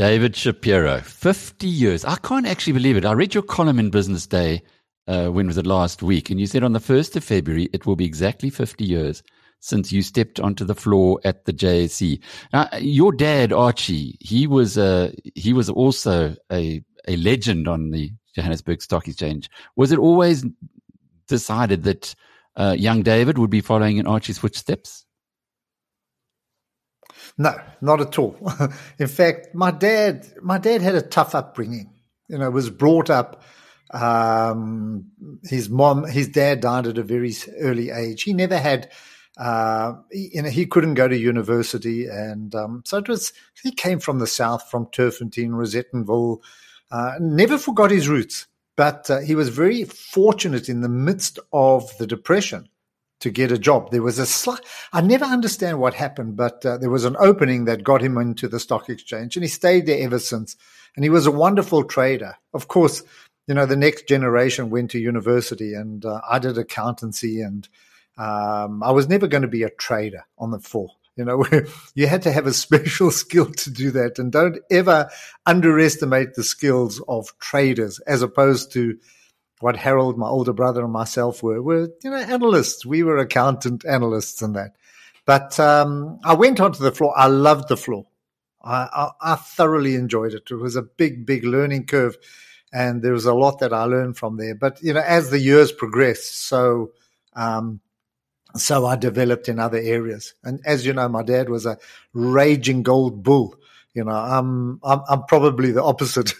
David Shapiro, 50 years. I can't actually believe it. I read your column in Business Day, uh, when was it last week? And you said on the 1st of February, it will be exactly 50 years since you stepped onto the floor at the JSE. Now, your dad, Archie, he was, uh, he was also a, a legend on the Johannesburg Stock Exchange. Was it always decided that uh, young David would be following in Archie's footsteps? No, not at all. in fact, my dad, my dad had a tough upbringing. You know, was brought up. Um, his mom, his dad died at a very early age. He never had. Uh, he, you know, he couldn't go to university, and um, so it was. He came from the south, from Turffontein, Rosettenville. Uh, never forgot his roots, but uh, he was very fortunate in the midst of the depression to get a job. There was a slight, I never understand what happened, but uh, there was an opening that got him into the stock exchange and he stayed there ever since. And he was a wonderful trader. Of course, you know, the next generation went to university and uh, I did accountancy and um, I was never going to be a trader on the floor. You know, you had to have a special skill to do that. And don't ever underestimate the skills of traders as opposed to what Harold, my older brother, and myself were were you know analysts. We were accountant analysts and that. But um, I went onto the floor. I loved the floor. I, I, I, thoroughly enjoyed it. It was a big, big learning curve, and there was a lot that I learned from there. But you know, as the years progressed, so um, so I developed in other areas. And as you know, my dad was a raging gold bull. You know, I'm I'm, I'm probably the opposite.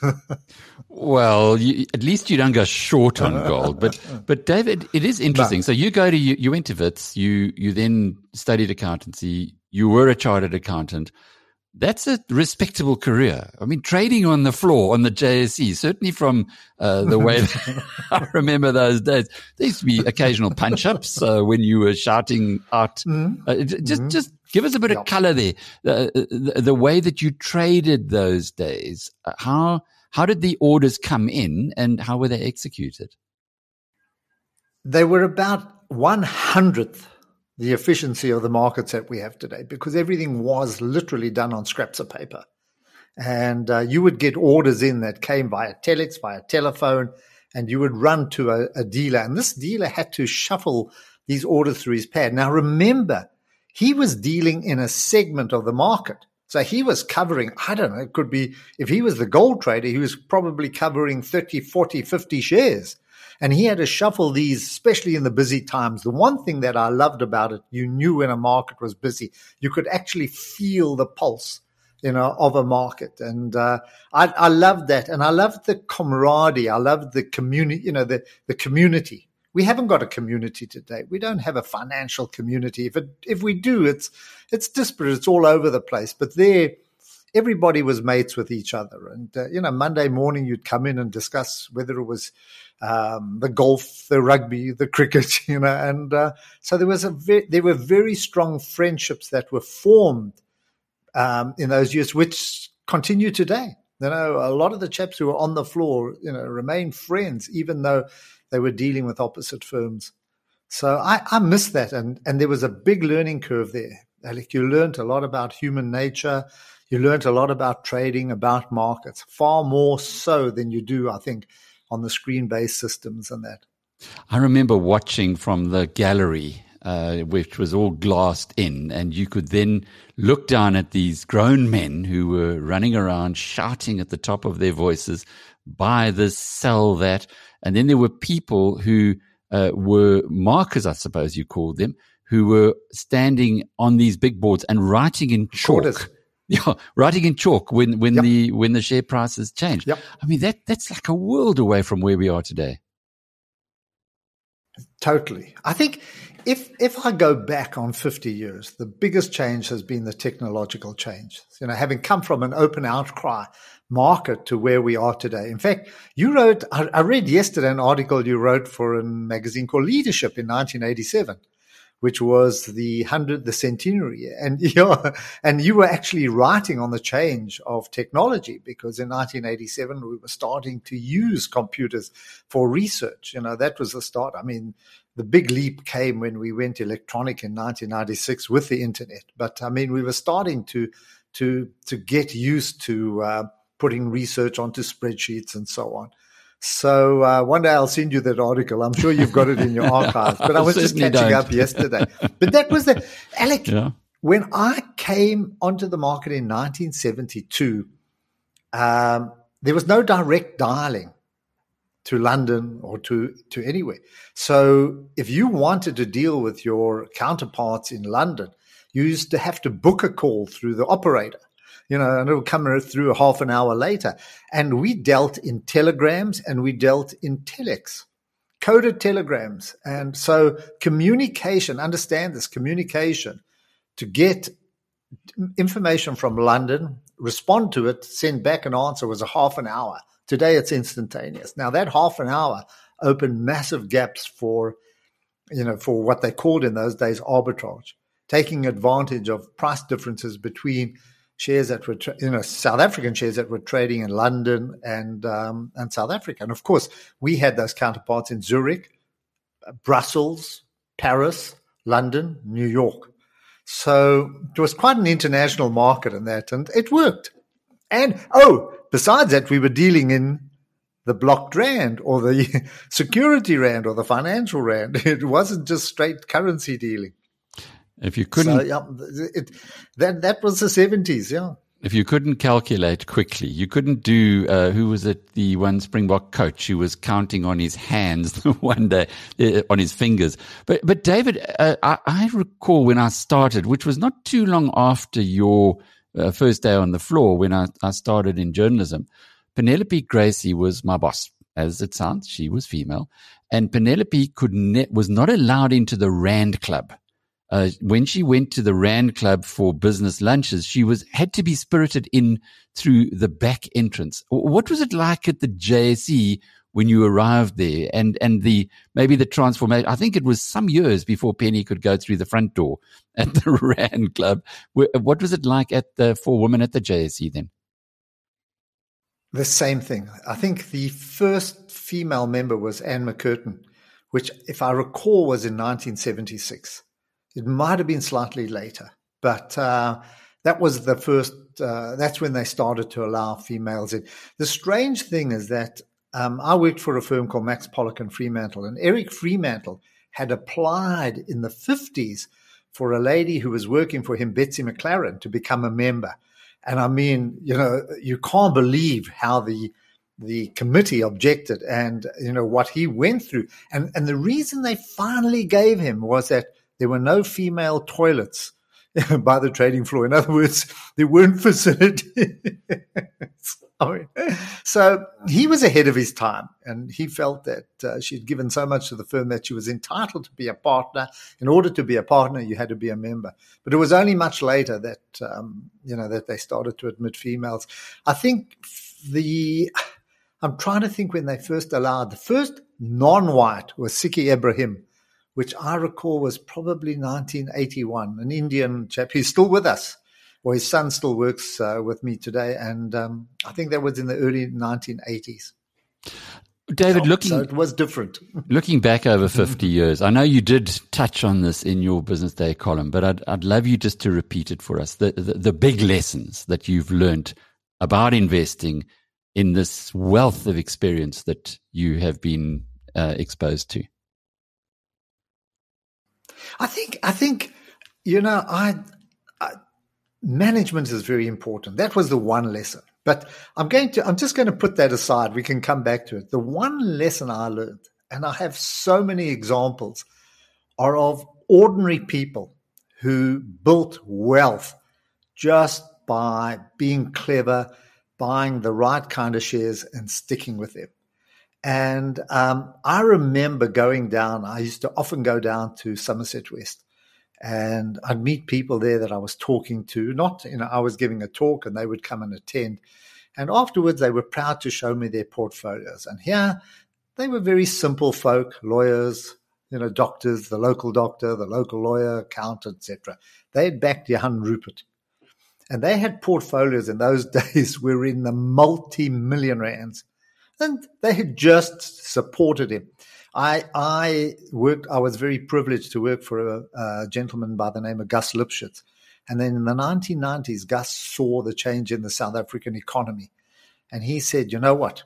well, you, at least you don't go short on gold. But but David, it is interesting. No. So you go to you, you went to Wits. You you then studied accountancy. You were a chartered accountant. That's a respectable career. I mean, trading on the floor on the JSE, certainly from uh, the way I remember those days, there used to be occasional punch ups uh, when you were shouting out. Mm-hmm. Uh, just, mm-hmm. just Give us a bit of color there. Uh, the, the, way that you traded those days, uh, how how did the orders come in, and how were they executed? They were about one hundredth the efficiency of the markets that we have today, because everything was literally done on scraps of paper, and uh, you would get orders in that came via telex, via telephone, and you would run to a, a dealer, and this dealer had to shuffle these orders through his pad. Now remember he was dealing in a segment of the market. So he was covering, I don't know, it could be, if he was the gold trader, he was probably covering 30, 40, 50 shares. And he had to shuffle these, especially in the busy times. The one thing that I loved about it, you knew when a market was busy. You could actually feel the pulse, you know, of a market. And uh, I, I loved that. And I loved the camaraderie. I loved the community, you know, the, the community we haven't got a community today. We don't have a financial community. If it, if we do, it's it's disparate. It's all over the place. But there, everybody was mates with each other. And uh, you know, Monday morning you'd come in and discuss whether it was um, the golf, the rugby, the cricket. You know, and uh, so there was a ve- there were very strong friendships that were formed um, in those years, which continue today. You know, a lot of the chaps who were on the floor, you know, remain friends, even though they were dealing with opposite firms. So I, I miss that. And, and there was a big learning curve there. Alec, you learned a lot about human nature. You learned a lot about trading, about markets, far more so than you do, I think, on the screen based systems and that. I remember watching from the gallery, uh, which was all glassed in, and you could then look down at these grown men who were running around shouting at the top of their voices, buy this, sell that. And then there were people who uh, were markers, I suppose you called them, who were standing on these big boards and writing in chalk. Quarters. Yeah, writing in chalk when when yep. the when the share prices change. Yep. I mean that that's like a world away from where we are today. Totally. I think if if I go back on 50 years, the biggest change has been the technological change. You know, having come from an open outcry market to where we are today. In fact, you wrote, I, I read yesterday an article you wrote for a magazine called Leadership in 1987 which was the hundred, the centenary, and you know, and you were actually writing on the change of technology because in 1987 we were starting to use computers for research. You know, that was the start. I mean, the big leap came when we went electronic in 1996 with the internet, but I mean, we were starting to to to get used to uh, putting research onto spreadsheets and so on. So uh, one day I'll send you that article. I'm sure you've got it in your archives. But I was just catching don't. up yesterday. But that was the Alec. Yeah. When I came onto the market in 1972, um, there was no direct dialing to London or to, to anywhere. So if you wanted to deal with your counterparts in London, you used to have to book a call through the operator you know, and it'll come through half an hour later. And we dealt in telegrams and we dealt in telex, coded telegrams. And so communication, understand this communication to get information from London, respond to it, send back an answer was a half an hour. Today it's instantaneous. Now that half an hour opened massive gaps for, you know, for what they called in those days arbitrage, taking advantage of price differences between shares that were, tra- you know, South African shares that were trading in London and um, and South Africa. And of course, we had those counterparts in Zurich, Brussels, Paris, London, New York. So it was quite an international market in that, and it worked. And oh, besides that, we were dealing in the blocked rand or the security rand or the financial rand. It wasn't just straight currency dealing. If you couldn't, so, yeah, it, that that was the seventies, yeah. If you couldn't calculate quickly, you couldn't do. Uh, who was it? The one Springbok coach who was counting on his hands one day, uh, on his fingers. But but David, uh, I, I, recall when I started, which was not too long after your uh, first day on the floor, when I, I started in journalism. Penelope Gracie was my boss, as it sounds. She was female, and Penelope could ne- was not allowed into the Rand Club uh, when she went to the Rand Club for business lunches, she was had to be spirited in through the back entrance. What was it like at the JSE when you arrived there, and and the maybe the transformation? I think it was some years before Penny could go through the front door at the Rand Club. What was it like at the for women at the JSE then? The same thing. I think the first female member was Anne McCurtain, which, if I recall, was in 1976. It might have been slightly later, but uh, that was the first. Uh, that's when they started to allow females in. The strange thing is that um, I worked for a firm called Max Pollock and Freemantle, and Eric Freemantle had applied in the fifties for a lady who was working for him, Betsy McLaren, to become a member. And I mean, you know, you can't believe how the the committee objected and you know what he went through. And and the reason they finally gave him was that there were no female toilets by the trading floor. In other words, there weren't facilities. so he was ahead of his time, and he felt that uh, she had given so much to the firm that she was entitled to be a partner. In order to be a partner, you had to be a member. But it was only much later that um, you know that they started to admit females. I think the I'm trying to think when they first allowed the first non-white was Siki Ebrahim which I recall was probably 1981, an Indian chap. He's still with us. Well, his son still works uh, with me today. And um, I think that was in the early 1980s. David, looking so it was different. looking back over fifty years, I know you did touch on this in your Business Day column, but I'd I'd love you just to repeat it for us. The the, the big lessons that you've learned about investing in this wealth of experience that you have been uh, exposed to. I think I think you know I, I, management is very important. That was the one lesson. But I'm going to I'm just going to put that aside. We can come back to it. The one lesson I learned, and I have so many examples, are of ordinary people who built wealth just by being clever, buying the right kind of shares and sticking with them. And um, I remember going down, I used to often go down to Somerset West and I'd meet people there that I was talking to. Not, you know, I was giving a talk and they would come and attend. And afterwards, they were proud to show me their portfolios. And here, they were very simple folk, lawyers, you know, doctors, the local doctor, the local lawyer, accountant, etc. They had backed Johan Rupert. And they had portfolios in those days were in the multi-million rands and they had just supported him. I I worked. I was very privileged to work for a, a gentleman by the name of Gus Lipschitz, And then in the 1990s, Gus saw the change in the South African economy. And he said, you know what?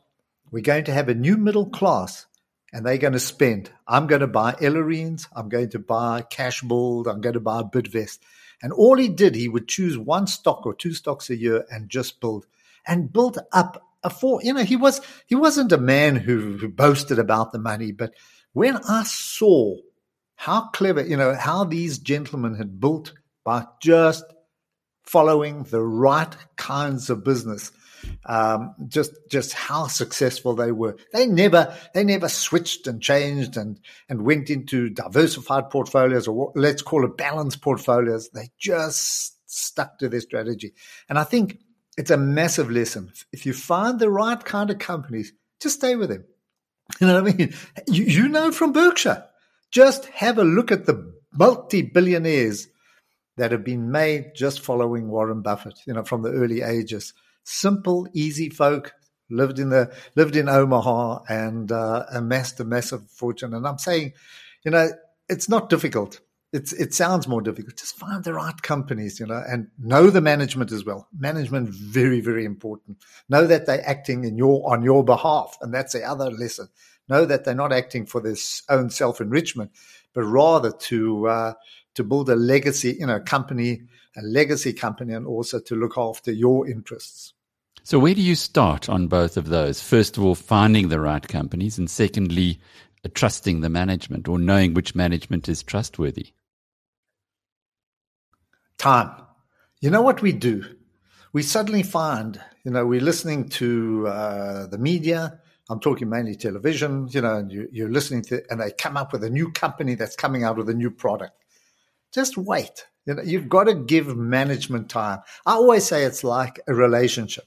We're going to have a new middle class and they're going to spend. I'm going to buy Ellerines. I'm going to buy Cashbuild. I'm going to buy Bidvest. And all he did, he would choose one stock or two stocks a year and just build and build up a four. You know, he was he wasn't a man who, who boasted about the money, but when I saw how clever, you know, how these gentlemen had built by just following the right kinds of business um, just just how successful they were. They never they never switched and changed and and went into diversified portfolios or what, let's call it balanced portfolios. They just stuck to their strategy, and I think it's a massive lesson. If you find the right kind of companies, just stay with them. You know what I mean? You, you know from Berkshire. Just have a look at the multi billionaires that have been made just following Warren Buffett, you know, from the early ages simple, easy folk lived in the lived in Omaha and uh, amassed a massive fortune. And I'm saying, you know, it's not difficult. It's it sounds more difficult. Just find the right companies, you know, and know the management as well. Management very very important. Know that they're acting in your on your behalf, and that's the other lesson. Know that they're not acting for their own self enrichment, but rather to uh, to build a legacy, you know, company, a legacy company, and also to look after your interests. So, where do you start on both of those? First of all, finding the right companies, and secondly, uh, trusting the management or knowing which management is trustworthy? Time. You know what we do? We suddenly find, you know, we're listening to uh, the media. I'm talking mainly television, you know, and you, you're listening to, and they come up with a new company that's coming out with a new product. Just wait. You know, you've got to give management time. I always say it's like a relationship.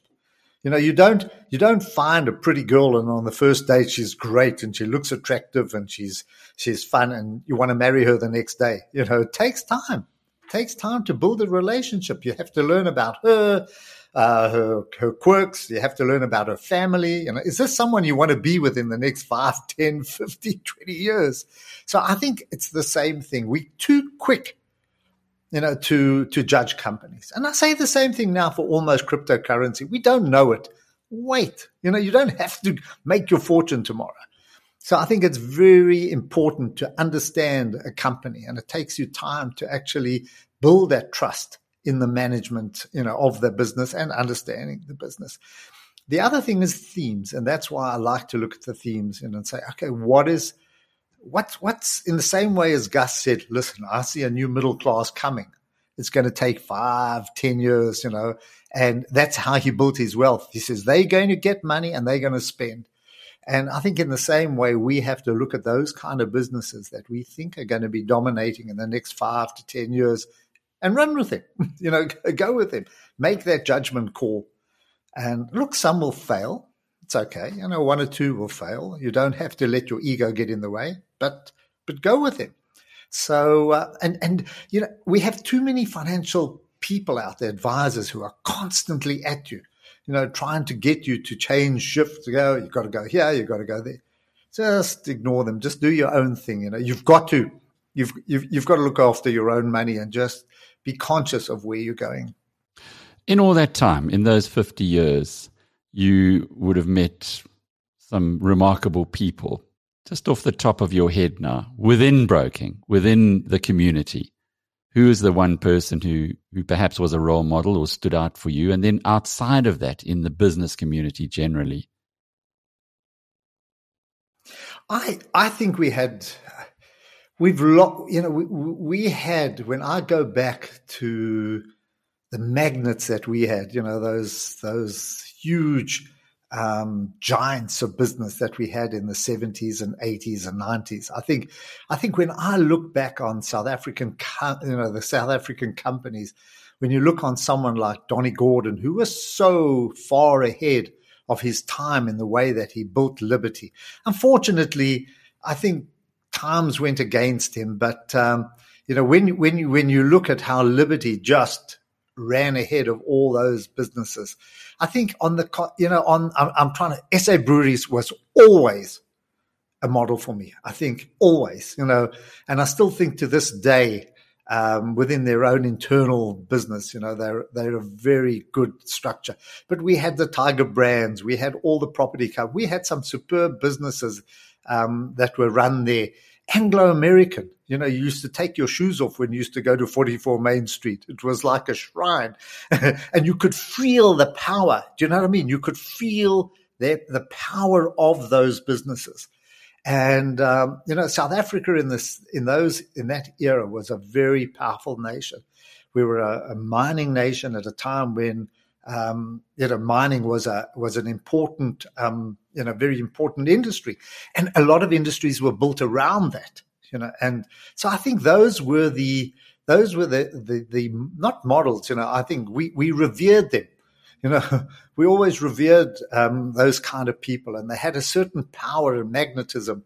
You know, you don't you don't find a pretty girl and on the first date she's great and she looks attractive and she's she's fun and you want to marry her the next day. You know, it takes time. Takes time to build a relationship. You have to learn about her, uh, her her quirks. You have to learn about her family. You know, is this someone you want to be with in the next 5, 10, 50, 20 years? So I think it's the same thing. We're too quick you know, to to judge companies. And I say the same thing now for almost cryptocurrency. We don't know it. Wait, you know, you don't have to make your fortune tomorrow. So I think it's very important to understand a company, and it takes you time to actually build that trust in the management, you know, of the business and understanding the business. The other thing is themes, and that's why I like to look at the themes and say, okay, what is what's what's in the same way as Gus said, listen, I see a new middle class coming. It's going to take five, ten years, you know, and that's how he built his wealth. He says they're going to get money and they're going to spend. And I think in the same way, we have to look at those kind of businesses that we think are going to be dominating in the next five to 10 years and run with it. You know, go with it. Make that judgment call. And look, some will fail. It's okay. You know, one or two will fail. You don't have to let your ego get in the way but but go with it. So uh, and and you know we have too many financial people out there, advisors who are constantly at you, you know, trying to get you to change shift to go. You've got to go here, you've got to go there. Just ignore them. Just do your own thing. You know, you've got to, you've you've you've got to look after your own money and just be conscious of where you're going. In all that time, in those fifty years, you would have met some remarkable people just off the top of your head now, within broking, within the community, who is the one person who, who perhaps was a role model or stood out for you? And then outside of that, in the business community generally? I, I think we had, we've, lo- you know, we, we had, when I go back to the magnets that we had, you know, those, those huge, um, giants of business that we had in the 70s and 80s and 90s. I think, I think when I look back on South African, you know, the South African companies, when you look on someone like Donnie Gordon, who was so far ahead of his time in the way that he built Liberty. Unfortunately, I think times went against him, but um, you know, when when when you look at how Liberty just ran ahead of all those businesses. I think on the, you know, on, I'm, I'm trying to, SA Breweries was always a model for me. I think always, you know, and I still think to this day, um, within their own internal business. You know, they're they're a very good structure. But we had the Tiger brands, we had all the property cover, we had some superb businesses um, that were run there. Anglo American, you know, you used to take your shoes off when you used to go to 44 Main Street. It was like a shrine, and you could feel the power. Do you know what I mean? You could feel the the power of those businesses. And um, you know, South Africa in this in those in that era was a very powerful nation. We were a, a mining nation at a time when um, you know mining was a was an important um, you know very important industry, and a lot of industries were built around that. You know, and so I think those were the those were the the, the not models. You know, I think we we revered them you know, we always revered um, those kind of people, and they had a certain power and magnetism,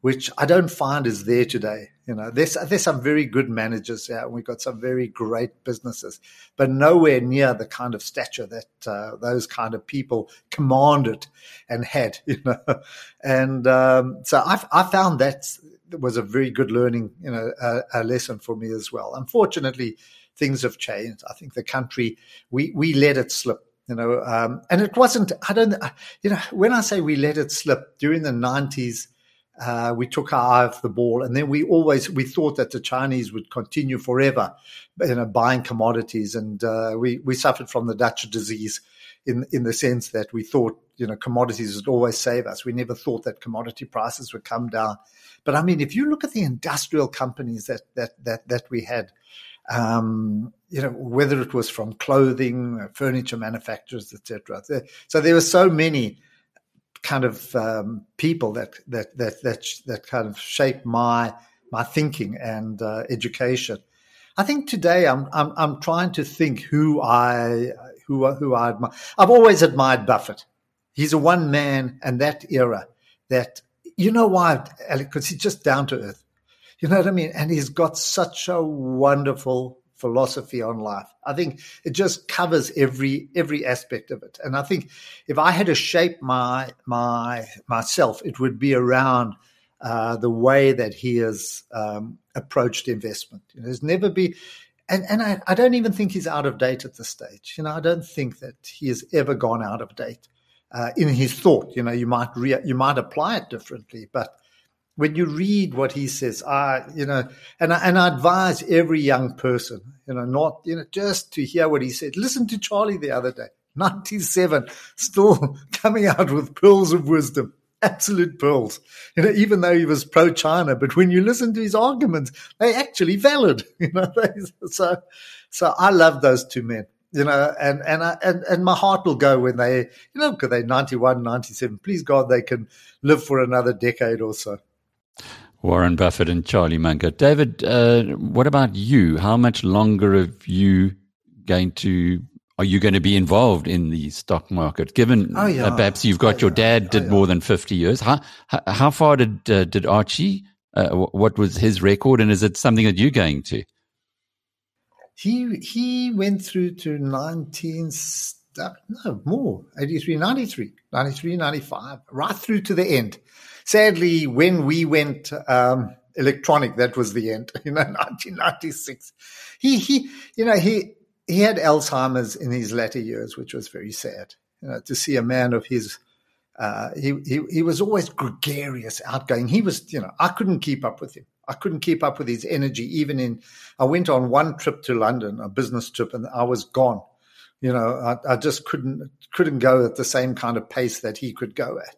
which I don't find is there today. You know, there's there's some very good managers here, and we've got some very great businesses, but nowhere near the kind of stature that uh, those kind of people commanded and had. You know, and um, so I, I found that was a very good learning, you know, a, a lesson for me as well. Unfortunately, things have changed. I think the country we we let it slip you know, um, and it wasn't, I don't, you know, when I say we let it slip during the 90s, uh, we took our eye off the ball, and then we always we thought that the Chinese would continue forever, you know, buying commodities, and uh, we we suffered from the Dutch disease, in in the sense that we thought you know commodities would always save us. We never thought that commodity prices would come down. But I mean, if you look at the industrial companies that that that that we had, um, you know, whether it was from clothing, uh, furniture manufacturers, etc. So there were so many kind of um, people that that that that that kind of shape my my thinking and uh, education. I think today I'm I'm I'm trying to think who I who who I admire. I've always admired Buffett. He's a one man and that era that you know why, because he's just down to earth. You know what I mean? And he's got such a wonderful philosophy on life. I think it just covers every every aspect of it. And I think if I had to shape my my myself, it would be around uh, the way that he has um, approached investment. You know, there's never be, and and I, I don't even think he's out of date at this stage. You know, I don't think that he has ever gone out of date uh, in his thought. You know, you might re- you might apply it differently, but when you read what he says, I, you know, and I, and I advise every young person, you know, not, you know, just to hear what he said. Listen to Charlie the other day, 97, still coming out with pearls of wisdom, absolute pearls, you know, even though he was pro China. But when you listen to his arguments, they actually valid, you know, so, so I love those two men you know, and and I, and and my heart will go when they, you know, because they're 91, 97. Please God, they can live for another decade or so. Warren Buffett and Charlie Munger. David, uh, what about you? How much longer are you going to? Are you going to be involved in the stock market? Given oh, yeah. uh, perhaps you've got oh, your dad did oh, yeah. more than fifty years. How how far did uh, did Archie? Uh, what was his record, and is it something that you're going to? He he went through to nineteen no more 83 93 93 95 right through to the end sadly, when we went um, electronic, that was the end. You know, 1996. He he, you know, he he had Alzheimer's in his latter years, which was very sad. You know, to see a man of his. Uh, he, he he was always gregarious, outgoing. He was, you know, I couldn't keep up with him. I couldn't keep up with his energy. Even in, I went on one trip to London, a business trip, and I was gone. You know, I, I just couldn't couldn't go at the same kind of pace that he could go at.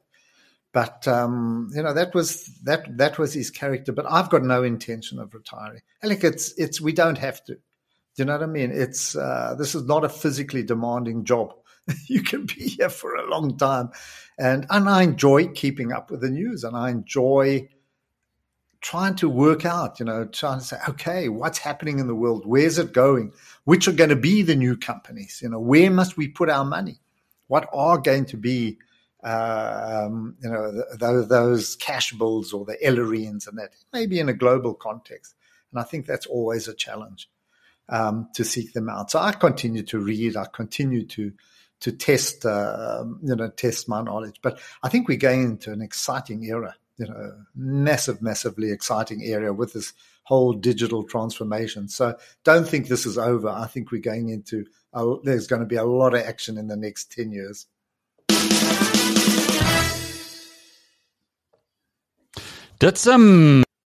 But um, you know that was that that was his character. But I've got no intention of retiring. Like it's it's we don't have to. Do you know what I mean? It's uh, this is not a physically demanding job. you can be here for a long time, and and I enjoy keeping up with the news, and I enjoy trying to work out. You know, trying to say, okay, what's happening in the world? Where's it going? Which are going to be the new companies? You know, where must we put our money? What are going to be um, you know, those, those Cashbuilds or the Ellerines and that, maybe in a global context. And I think that's always a challenge um, to seek them out. So I continue to read. I continue to to test, uh, you know, test my knowledge. But I think we're going into an exciting era. You know, massive, massively exciting area with this whole digital transformation. So don't think this is over. I think we're going into, a, there's going to be a lot of action in the next 10 years. Dit um